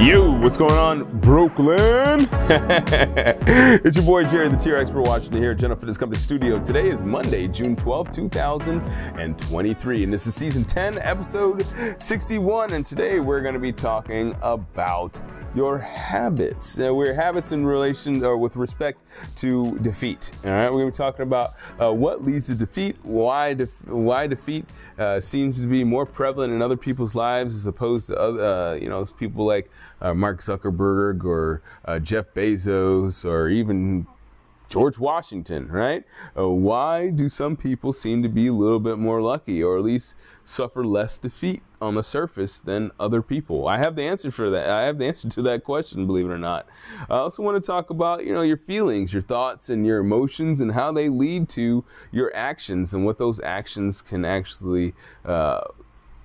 Yo, what's going on, Brooklyn? it's your boy Jerry, the Tier Expert, watching here at General Fitness Company Studio. Today is Monday, June 12th, 2023, and this is season 10, episode 61. And today we're going to be talking about your habits. Now, we're habits in relation or with respect to defeat. All right, we're going to be talking about uh, what leads to defeat, why def- why defeat uh, seems to be more prevalent in other people's lives as opposed to other, uh, you know, people like uh, Mark Zuckerberg or uh, Jeff Bezos or even George Washington, right? Uh, why do some people seem to be a little bit more lucky or at least suffer less defeat on the surface than other people? I have the answer for that. I have the answer to that question, believe it or not. I also want to talk about, you know, your feelings, your thoughts and your emotions and how they lead to your actions and what those actions can actually uh,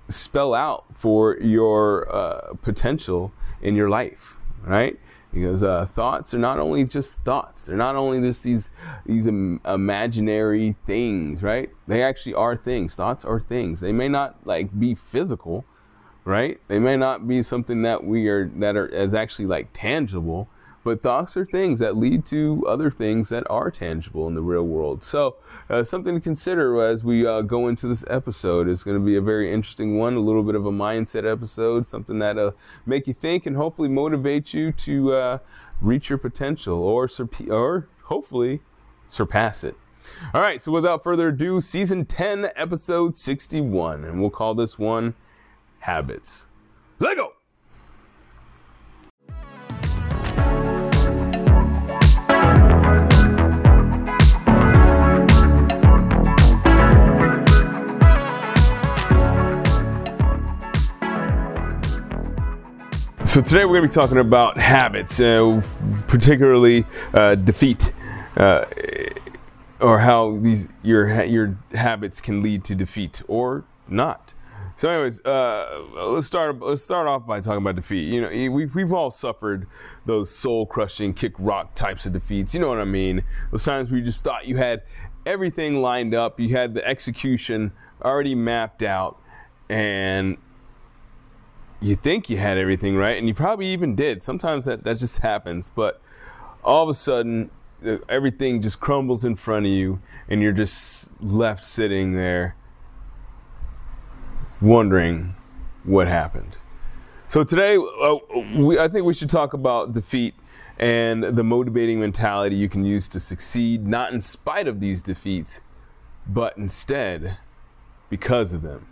spell out for your uh, potential in your life, right? Because uh, thoughts are not only just thoughts; they're not only just these these Im- imaginary things, right? They actually are things. Thoughts are things. They may not like be physical, right? They may not be something that we are that are as actually like tangible, but thoughts are things that lead to other things that are tangible in the real world. So, uh, something to consider as we uh, go into this episode is going to be a very interesting one, a little bit of a mindset episode, something that'll make you think and hopefully motivate you to uh, reach your potential or surp- or hopefully surpass it. All right, so without further ado, season 10, episode 61, and we'll call this one Habits. Let So today we're going to be talking about habits, uh, particularly uh, defeat, uh, or how these your your habits can lead to defeat or not. So, anyways, uh, let's start. Let's start off by talking about defeat. You know, we we've all suffered those soul crushing, kick rock types of defeats. You know what I mean? Those times where you just thought you had everything lined up, you had the execution already mapped out, and you think you had everything right, and you probably even did. Sometimes that, that just happens, but all of a sudden, everything just crumbles in front of you, and you're just left sitting there wondering what happened. So today, uh, we, I think we should talk about defeat and the motivating mentality you can use to succeed, not in spite of these defeats, but instead because of them.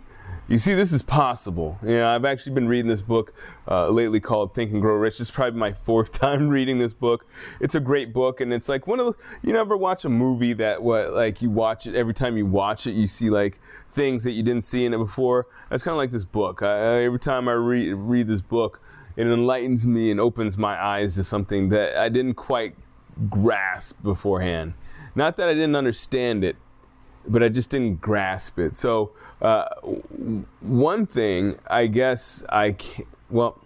You see, this is possible. You know, I've actually been reading this book uh, lately called Think and Grow Rich. It's probably my fourth time reading this book. It's a great book, and it's like one of the. You never watch a movie that what like you watch it every time you watch it, you see like things that you didn't see in it before. That's kind of like this book. I, every time I read read this book, it enlightens me and opens my eyes to something that I didn't quite grasp beforehand. Not that I didn't understand it, but I just didn't grasp it. So, uh, one thing I guess I can well,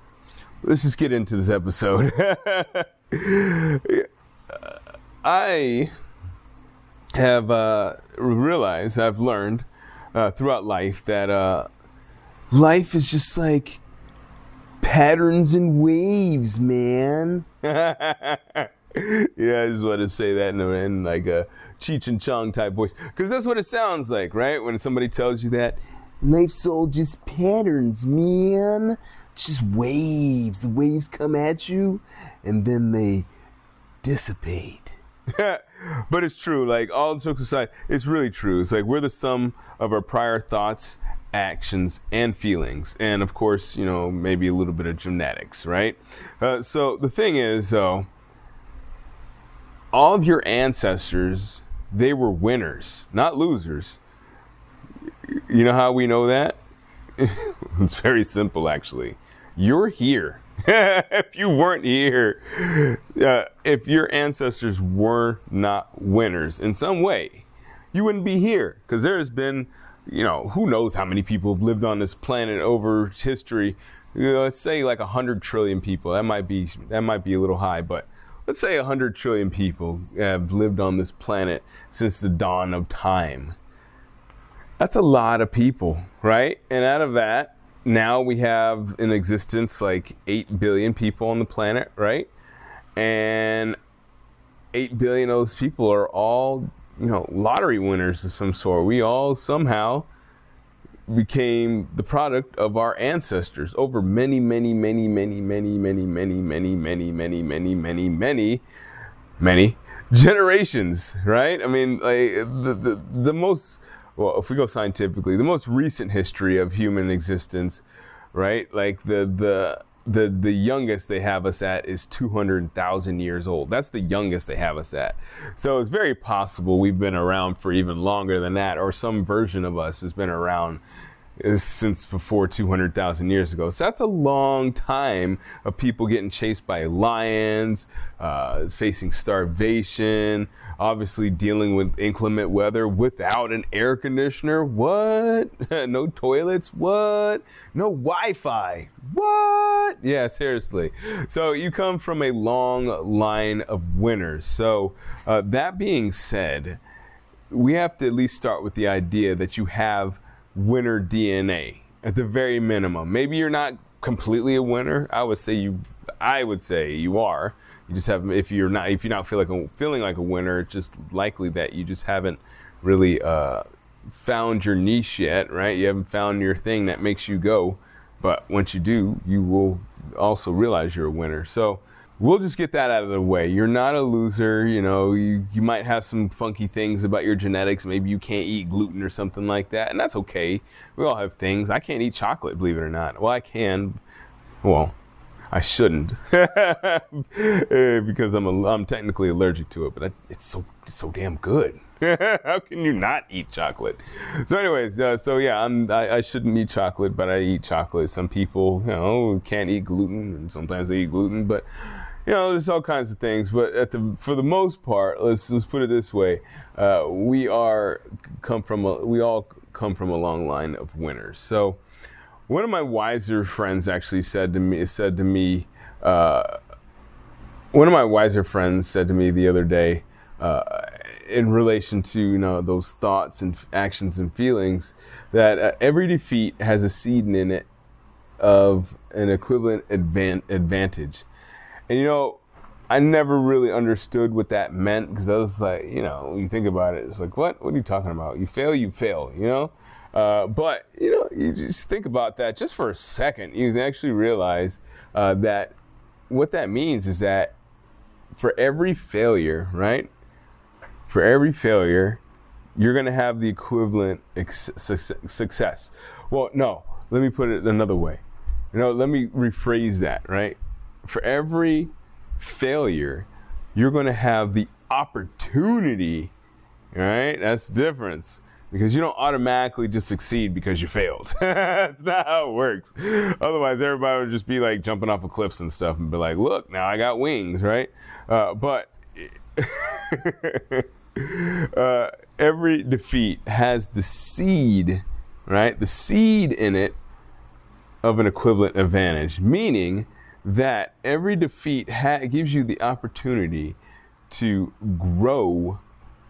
let's just get into this episode. I have uh, realized, I've learned uh, throughout life that uh, life is just like patterns and waves, man. yeah, I just want to say that in, in like a Cheech and Chong type voice. Because that's what it sounds like, right? When somebody tells you that. Life's all just patterns, man. Just waves. The waves come at you and then they dissipate. but it's true. Like, all jokes aside, it's really true. It's like we're the sum of our prior thoughts, actions, and feelings. And of course, you know, maybe a little bit of genetics, right? Uh, so the thing is, though, all of your ancestors, they were winners, not losers. You know how we know that? it's very simple, actually. You're here. if you weren't here, uh, if your ancestors were not winners in some way, you wouldn't be here. Because there has been, you know, who knows how many people have lived on this planet over history. You know, let's say like a hundred trillion people. That might be that might be a little high, but let's say a hundred trillion people have lived on this planet since the dawn of time. That's a lot of people, right? And out of that, now we have in existence like 8 billion people on the planet, right? And 8 billion of those people are all, you know, lottery winners of some sort. We all somehow became the product of our ancestors over many, many, many, many, many, many, many, many, many, many, many, many, many, many generations, right? I mean, like the the, the most well, if we go scientifically, the most recent history of human existence, right? Like the the the the youngest they have us at is 200,000 years old. That's the youngest they have us at. So it's very possible we've been around for even longer than that, or some version of us has been around since before 200,000 years ago. So that's a long time of people getting chased by lions, uh, facing starvation, obviously dealing with inclement weather without an air conditioner. What? no toilets? What? No Wi Fi? What? Yeah, seriously. So you come from a long line of winners. So, uh, that being said, we have to at least start with the idea that you have winner DNA at the very minimum. Maybe you're not completely a winner. I would say you I would say you are. You just have if you're not if you're not feel like a, feeling like a winner, it's just likely that you just haven't really uh, found your niche yet, right? You haven't found your thing that makes you go. But once you do, you will also realize you're a winner. So we'll just get that out of the way. You're not a loser. You know, you, you might have some funky things about your genetics. Maybe you can't eat gluten or something like that, and that's okay. We all have things. I can't eat chocolate, believe it or not. Well, I can. Well, I shouldn't because I'm a, I'm technically allergic to it, but I, it's so it's so damn good. How can you not eat chocolate? So, anyways, uh, so yeah, I'm, I, I, shouldn't eat chocolate, but I eat chocolate. Some people, you know, can't eat gluten, and sometimes they eat gluten, but you know, there's all kinds of things. But at the for the most part, let's let's put it this way: uh, we are come from a, we all come from a long line of winners. So one of my wiser friends actually said to me said to me uh, one of my wiser friends said to me the other day uh, in relation to you know those thoughts and actions and feelings that uh, every defeat has a seed in it of an equivalent advan- advantage and you know, I never really understood what that meant because I was like, you know, you think about it, it's like, what? What are you talking about? You fail, you fail, you know? Uh, but, you know, you just think about that just for a second. You actually realize uh, that what that means is that for every failure, right? For every failure, you're going to have the equivalent ex- success. Well, no, let me put it another way. You know, let me rephrase that, right? for every failure, you're going to have the opportunity, right? That's the difference. Because you don't automatically just succeed because you failed. That's not how it works. Otherwise, everybody would just be like jumping off of cliffs and stuff and be like, look, now I got wings, right? Uh, but uh, every defeat has the seed, right? The seed in it of an equivalent advantage, meaning that every defeat ha- gives you the opportunity to grow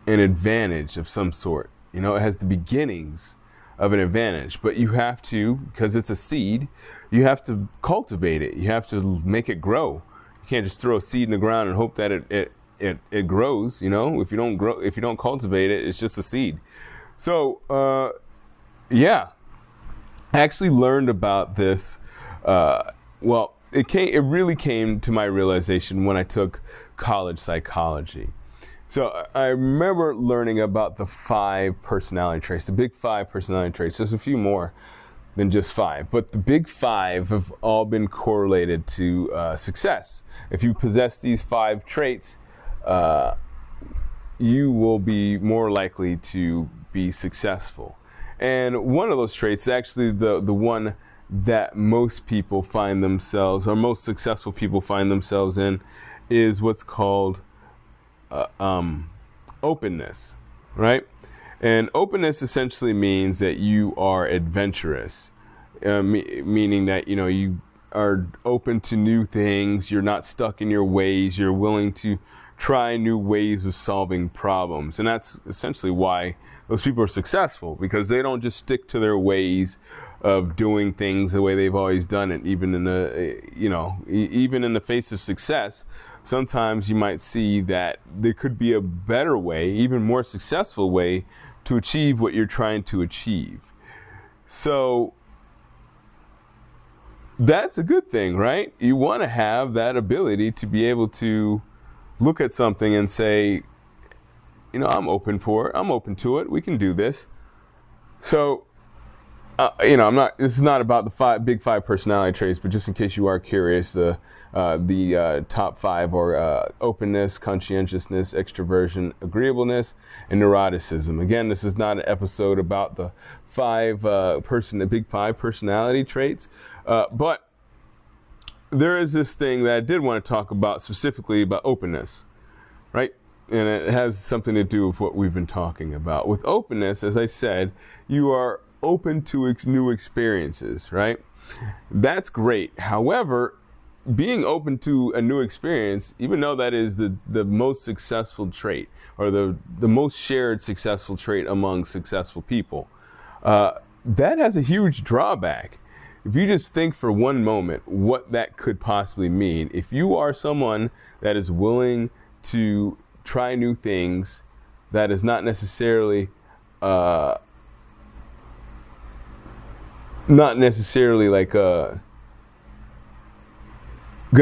an advantage of some sort. You know, it has the beginnings of an advantage, but you have to, because it's a seed, you have to cultivate it. You have to make it grow. You can't just throw a seed in the ground and hope that it, it, it, it grows. You know, if you don't grow, if you don't cultivate it, it's just a seed. So, uh, yeah, I actually learned about this. Uh, well, it came it really came to my realization when I took college psychology. So I remember learning about the five personality traits, the big five personality traits. There's a few more than just five, but the big five have all been correlated to uh, success. If you possess these five traits, uh, you will be more likely to be successful. And one of those traits, actually the the one that most people find themselves, or most successful people find themselves in, is what's called uh, um, openness, right? And openness essentially means that you are adventurous, uh, me- meaning that you know you are open to new things. You're not stuck in your ways. You're willing to try new ways of solving problems, and that's essentially why those people are successful because they don't just stick to their ways of doing things the way they've always done it. Even in the you know even in the face of success, sometimes you might see that there could be a better way, even more successful way to achieve what you're trying to achieve. So that's a good thing, right? You want to have that ability to be able to look at something and say, you know, I'm open for it. I'm open to it. We can do this. So, uh, you know, I'm not. This is not about the five big five personality traits, but just in case you are curious, the uh, the uh, top five are uh, openness, conscientiousness, extroversion, agreeableness, and neuroticism. Again, this is not an episode about the five uh, person, the big five personality traits, uh, but there is this thing that I did want to talk about specifically about openness, right? And it has something to do with what we've been talking about. With openness, as I said, you are open to ex- new experiences, right? That's great. However, being open to a new experience, even though that is the, the most successful trait or the, the most shared successful trait among successful people, uh, that has a huge drawback. If you just think for one moment what that could possibly mean, if you are someone that is willing to try new things, that is not necessarily uh, not necessarily like uh,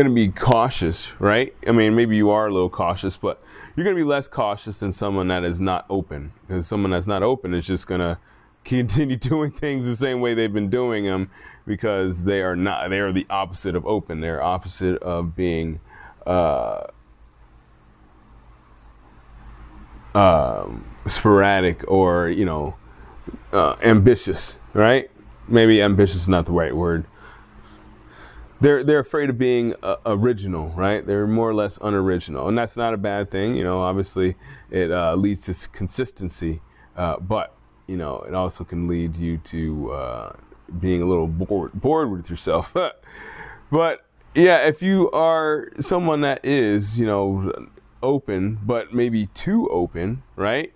to be cautious, right? I mean, maybe you are a little cautious, but you're to be less cautious than someone that is not open. Because someone that's not open is just to continue doing things the same way they've been doing them because they are not, they are the opposite of open. They're opposite of being, uh, um, sporadic or, you know, uh, ambitious, right? Maybe ambitious is not the right word they're they're afraid of being uh, original, right? They're more or less unoriginal, and that's not a bad thing. You know, obviously it uh, leads to consistency, uh, but you know it also can lead you to uh, being a little bored bored with yourself. but yeah, if you are someone that is you know open, but maybe too open, right?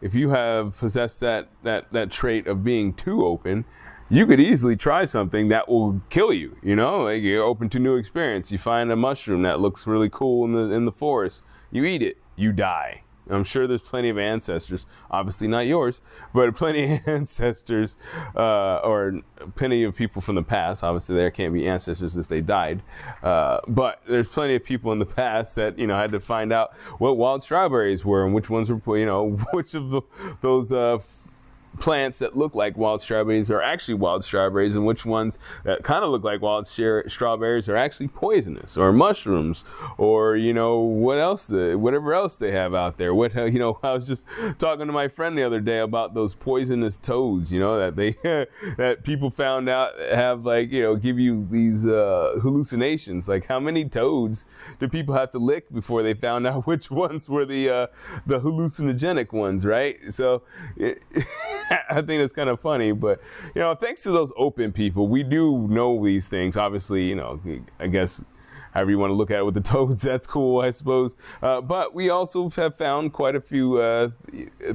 If you have possessed that that that trait of being too open, you could easily try something that will kill you. You know, like you're open to new experience. You find a mushroom that looks really cool in the in the forest. You eat it, you die. I'm sure there's plenty of ancestors, obviously not yours, but plenty of ancestors, uh, or plenty of people from the past. Obviously, there can't be ancestors if they died, uh, but there's plenty of people in the past that you know had to find out what wild strawberries were and which ones were, you know, which of the, those uh, plants that look like wild strawberries are actually wild strawberries and which ones that kind of look like wild strawberries are actually poisonous or mushrooms or you know what else the, whatever else they have out there. What you know I was just talking to my friend the other day about those poisonous toads you know that they that people found out have like you know give you these uh, hallucinations. Like how many toads do people have to lick before they found out which ones were the uh, the hallucinogenic ones right? So it, I think it's kind of funny, but you know, thanks to those open people, we do know these things. Obviously, you know, I guess however you want to look at it with the toads, that's cool, I suppose. Uh, but we also have found quite a few uh,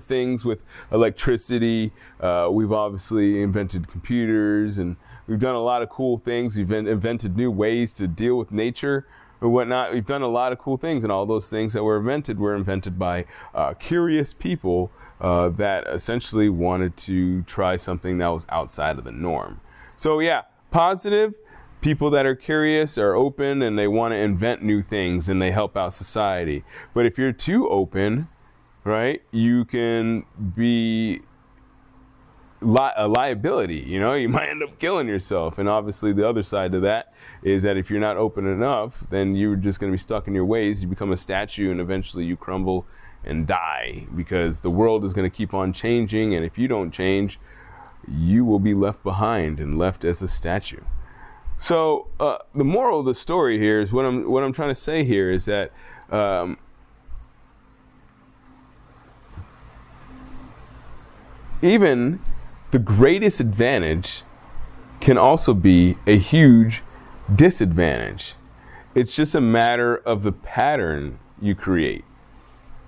things with electricity. Uh, we've obviously invented computers, and we've done a lot of cool things. We've invented new ways to deal with nature and whatnot. We've done a lot of cool things, and all those things that were invented were invented by uh, curious people uh, that essentially wanted to try something that was outside of the norm. So, yeah, positive. People that are curious are open and they want to invent new things and they help out society. But if you're too open, right, you can be li- a liability. You know, you might end up killing yourself. And obviously, the other side to that is that if you're not open enough, then you're just going to be stuck in your ways. You become a statue and eventually you crumble and die because the world is going to keep on changing. And if you don't change, you will be left behind and left as a statue. So uh, the moral of the story here is what I'm what I'm trying to say here is that um, even the greatest advantage can also be a huge disadvantage. It's just a matter of the pattern you create,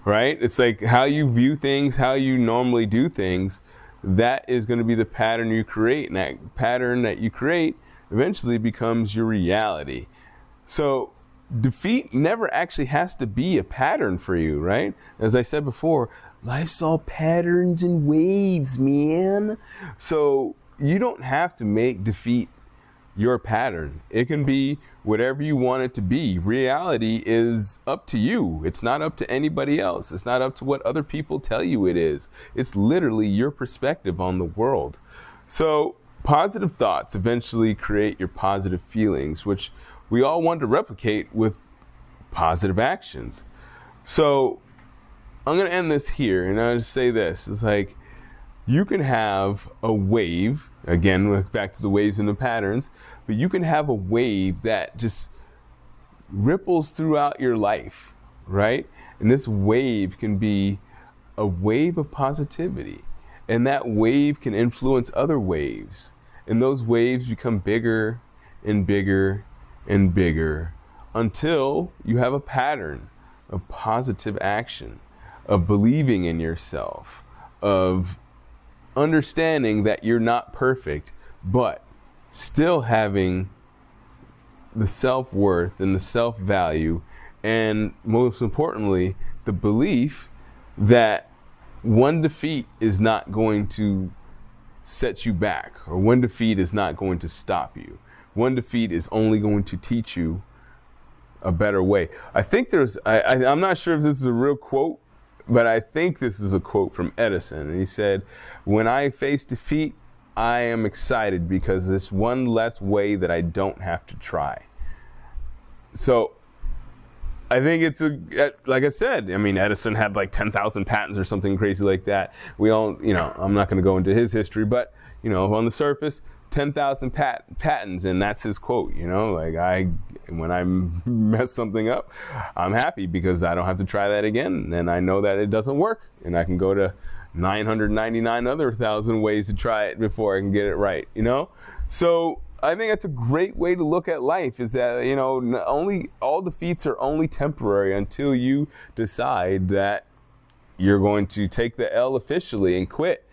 right? It's like how you view things, how you normally do things. That is going to be the pattern you create, and that pattern that you create eventually becomes your reality. So, defeat never actually has to be a pattern for you, right? As I said before, life's all patterns and waves, man. So, you don't have to make defeat your pattern. It can be whatever you want it to be. Reality is up to you. It's not up to anybody else. It's not up to what other people tell you it is. It's literally your perspective on the world. So, positive thoughts eventually create your positive feelings, which we all want to replicate with positive actions. So, I'm going to end this here and I'll just say this. It's like you can have a wave, again, back to the waves and the patterns, but you can have a wave that just ripples throughout your life, right? And this wave can be a wave of positivity. And that wave can influence other waves. And those waves become bigger and bigger and bigger until you have a pattern of positive action, of believing in yourself, of understanding that you're not perfect, but still having the self worth and the self value, and most importantly, the belief that one defeat is not going to set you back, or one defeat is not going to stop you. One defeat is only going to teach you a better way. I think there's, I, I, I'm not sure if this is a real quote, but I think this is a quote from Edison. And he said, When I face defeat, I am excited because it's one less way that I don't have to try. So I think it's a uh, like I said. I mean, Edison had like ten thousand patents or something crazy like that. We all, you know, I'm not going to go into his history, but you know, on the surface, ten thousand pat- patents, and that's his quote. You know, like I, when I mess something up, I'm happy because I don't have to try that again, and I know that it doesn't work, and I can go to 999 other thousand ways to try it before I can get it right. You know, so I think that's a great way to look at life is that, you know, only all defeats are only temporary until you decide that you're going to take the L officially and quit.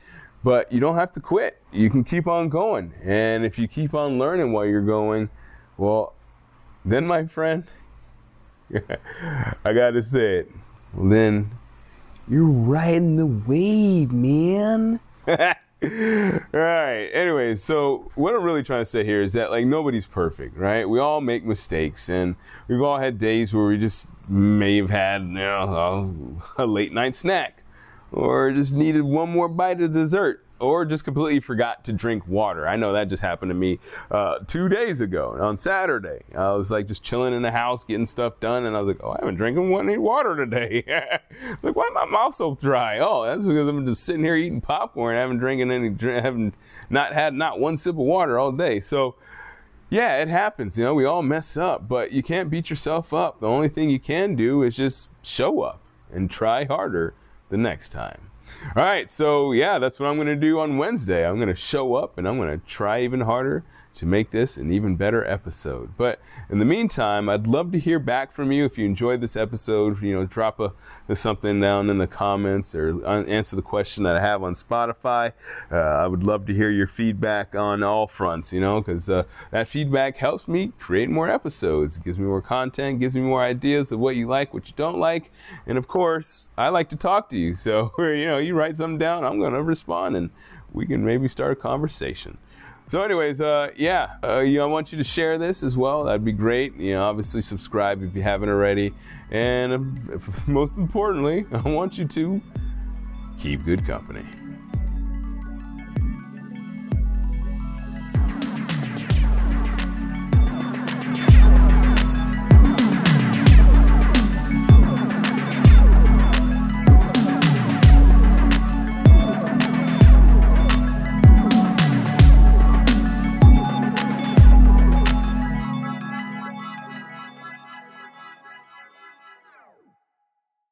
But you don't have to quit. You can keep on going. And if you keep on learning while you're going, well, then, my friend, I got to say it, well, then you're riding the wave, man. right. Anyway, so what I'm really trying to say here is that like nobody's perfect, right? We all make mistakes, and we've all had days where we just may have had you know a late night snack, or just needed one more bite of dessert, or just completely forgot to drink water. I know that just happened to me uh, two days ago on Saturday. I was like just chilling in the house, getting stuff done, and I was like, oh, I haven't drinking any water today. like, why my mouth so dry? Oh, that's because I'm just sitting here eating popcorn, haven't drinking any, haven't not had not one sip of water all day. So. Yeah, it happens. You know, we all mess up, but you can't beat yourself up. The only thing you can do is just show up and try harder the next time. All right, so yeah, that's what I'm going to do on Wednesday. I'm going to show up and I'm going to try even harder to make this an even better episode. But in the meantime, I'd love to hear back from you if you enjoyed this episode. You know, drop a, something down in the comments or answer the question that I have on Spotify. Uh, I would love to hear your feedback on all fronts. You know, because uh, that feedback helps me create more episodes. It gives me more content, gives me more ideas of what you like, what you don't like, and of course, I like to talk to you. So you know, you write something down, I'm going to respond, and we can maybe start a conversation. So, anyways, uh, yeah, uh, you know, I want you to share this as well. That'd be great. You know, obviously subscribe if you haven't already, and uh, most importantly, I want you to keep good company.